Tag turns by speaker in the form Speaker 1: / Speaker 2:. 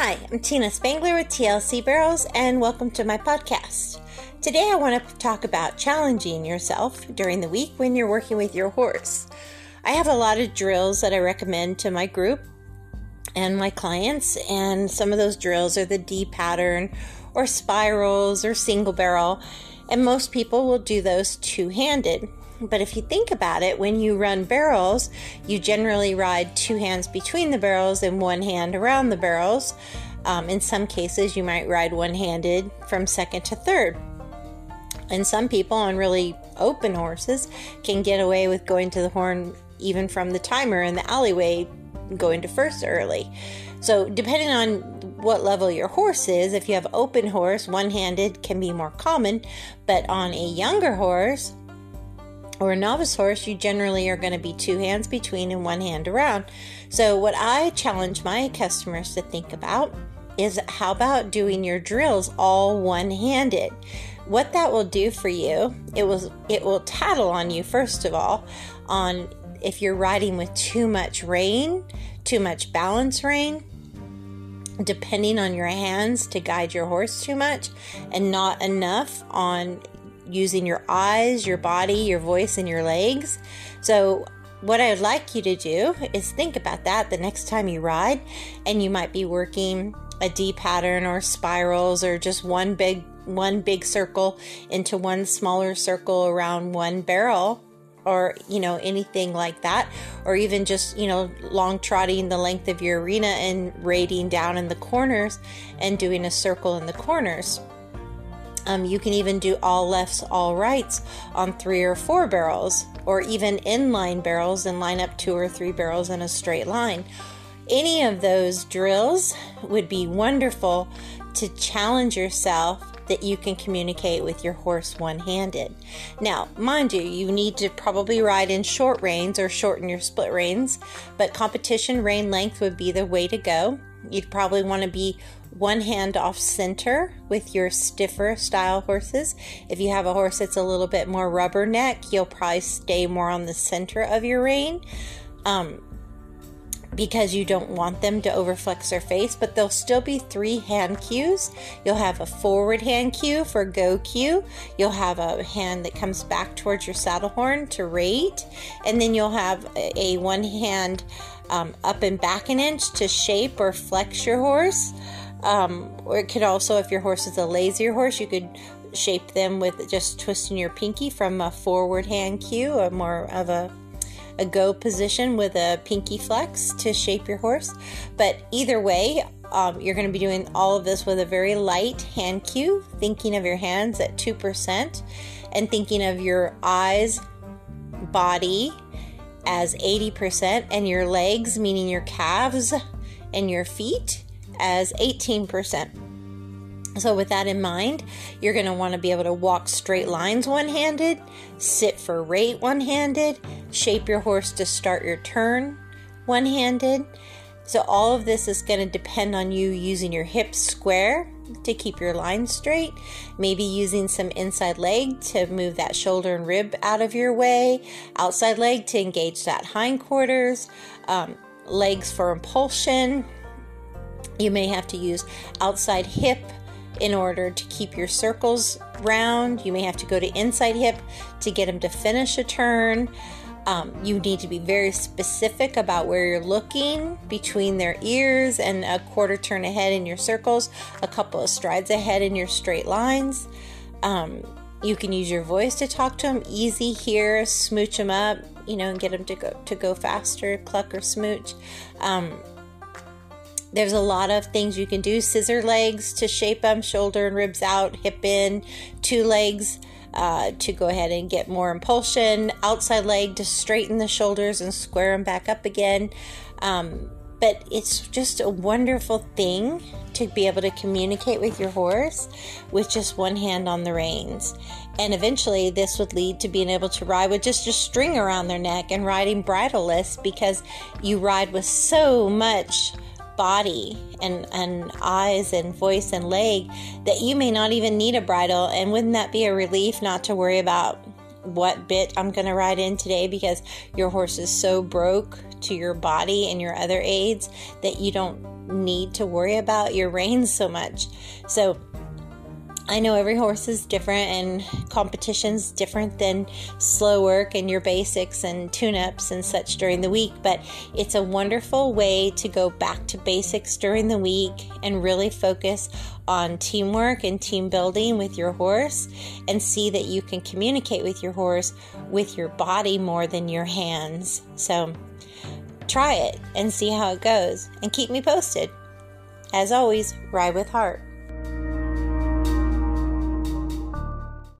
Speaker 1: Hi, I'm Tina Spangler with TLC Barrels, and welcome to my podcast. Today, I want to talk about challenging yourself during the week when you're working with your horse. I have a lot of drills that I recommend to my group and my clients, and some of those drills are the D pattern or spirals or single barrel, and most people will do those two handed. But if you think about it, when you run barrels, you generally ride two hands between the barrels and one hand around the barrels. Um, in some cases, you might ride one handed from second to third. And some people on really open horses can get away with going to the horn even from the timer in the alleyway, going to first early. So, depending on what level your horse is, if you have open horse, one handed can be more common, but on a younger horse, or a novice horse, you generally are going to be two hands between and one hand around. So, what I challenge my customers to think about is how about doing your drills all one handed? What that will do for you, it will it will tattle on you first of all on if you're riding with too much rein, too much balance rein, depending on your hands to guide your horse too much and not enough on using your eyes, your body, your voice, and your legs. So, what I would like you to do is think about that the next time you ride, and you might be working a D pattern or spirals or just one big one big circle into one smaller circle around one barrel or you know anything like that or even just you know long trotting the length of your arena and rating down in the corners and doing a circle in the corners um, you can even do all lefts, all rights on three or four barrels, or even inline barrels and line up two or three barrels in a straight line. Any of those drills would be wonderful to challenge yourself that you can communicate with your horse one handed. Now, mind you, you need to probably ride in short reins or shorten your split reins, but competition rein length would be the way to go. You'd probably want to be one hand off center with your stiffer style horses. If you have a horse that's a little bit more rubber neck, you'll probably stay more on the center of your rein. Um, because you don't want them to overflex their face, but there'll still be three hand cues. You'll have a forward hand cue for go cue. You'll have a hand that comes back towards your saddle horn to rate, and then you'll have a, one hand um, up and back an inch to shape or flex your horse. Um, or it could also, if your horse is a lazier horse, you could shape them with just twisting your pinky from a forward hand cue, or more of a a go position with a pinky flex to shape your horse. But either way, um, you're going to be doing all of this with a very light hand cue, thinking of your hands at 2% and thinking of your eyes, body as 80%, and your legs, meaning your calves and your feet, as 18%. So, with that in mind, you're going to want to be able to walk straight lines one handed, sit for rate one handed, shape your horse to start your turn one handed. So, all of this is going to depend on you using your hips square to keep your line straight, maybe using some inside leg to move that shoulder and rib out of your way, outside leg to engage that hindquarters, um, legs for impulsion, you may have to use outside hip in order to keep your circles round. You may have to go to inside hip to get them to finish a turn. Um, you need to be very specific about where you're looking between their ears and a quarter turn ahead in your circles, a couple of strides ahead in your straight lines. Um, you can use your voice to talk to them. Easy here, smooch them up, you know, and get them to go to go faster, cluck or smooch. Um, there's a lot of things you can do scissor legs to shape them, shoulder and ribs out, hip in, two legs uh, to go ahead and get more impulsion, outside leg to straighten the shoulders and square them back up again. Um, but it's just a wonderful thing to be able to communicate with your horse with just one hand on the reins. And eventually, this would lead to being able to ride with just a string around their neck and riding bridleless because you ride with so much body and, and eyes and voice and leg that you may not even need a bridle. And wouldn't that be a relief not to worry about what bit I'm going to ride in today because your horse is so broke to your body and your other aids that you don't need to worry about your reins so much. So I know every horse is different and competition's different than slow work and your basics and tune ups and such during the week, but it's a wonderful way to go back to basics during the week and really focus on teamwork and team building with your horse and see that you can communicate with your horse with your body more than your hands. So try it and see how it goes and keep me posted. As always, ride with heart.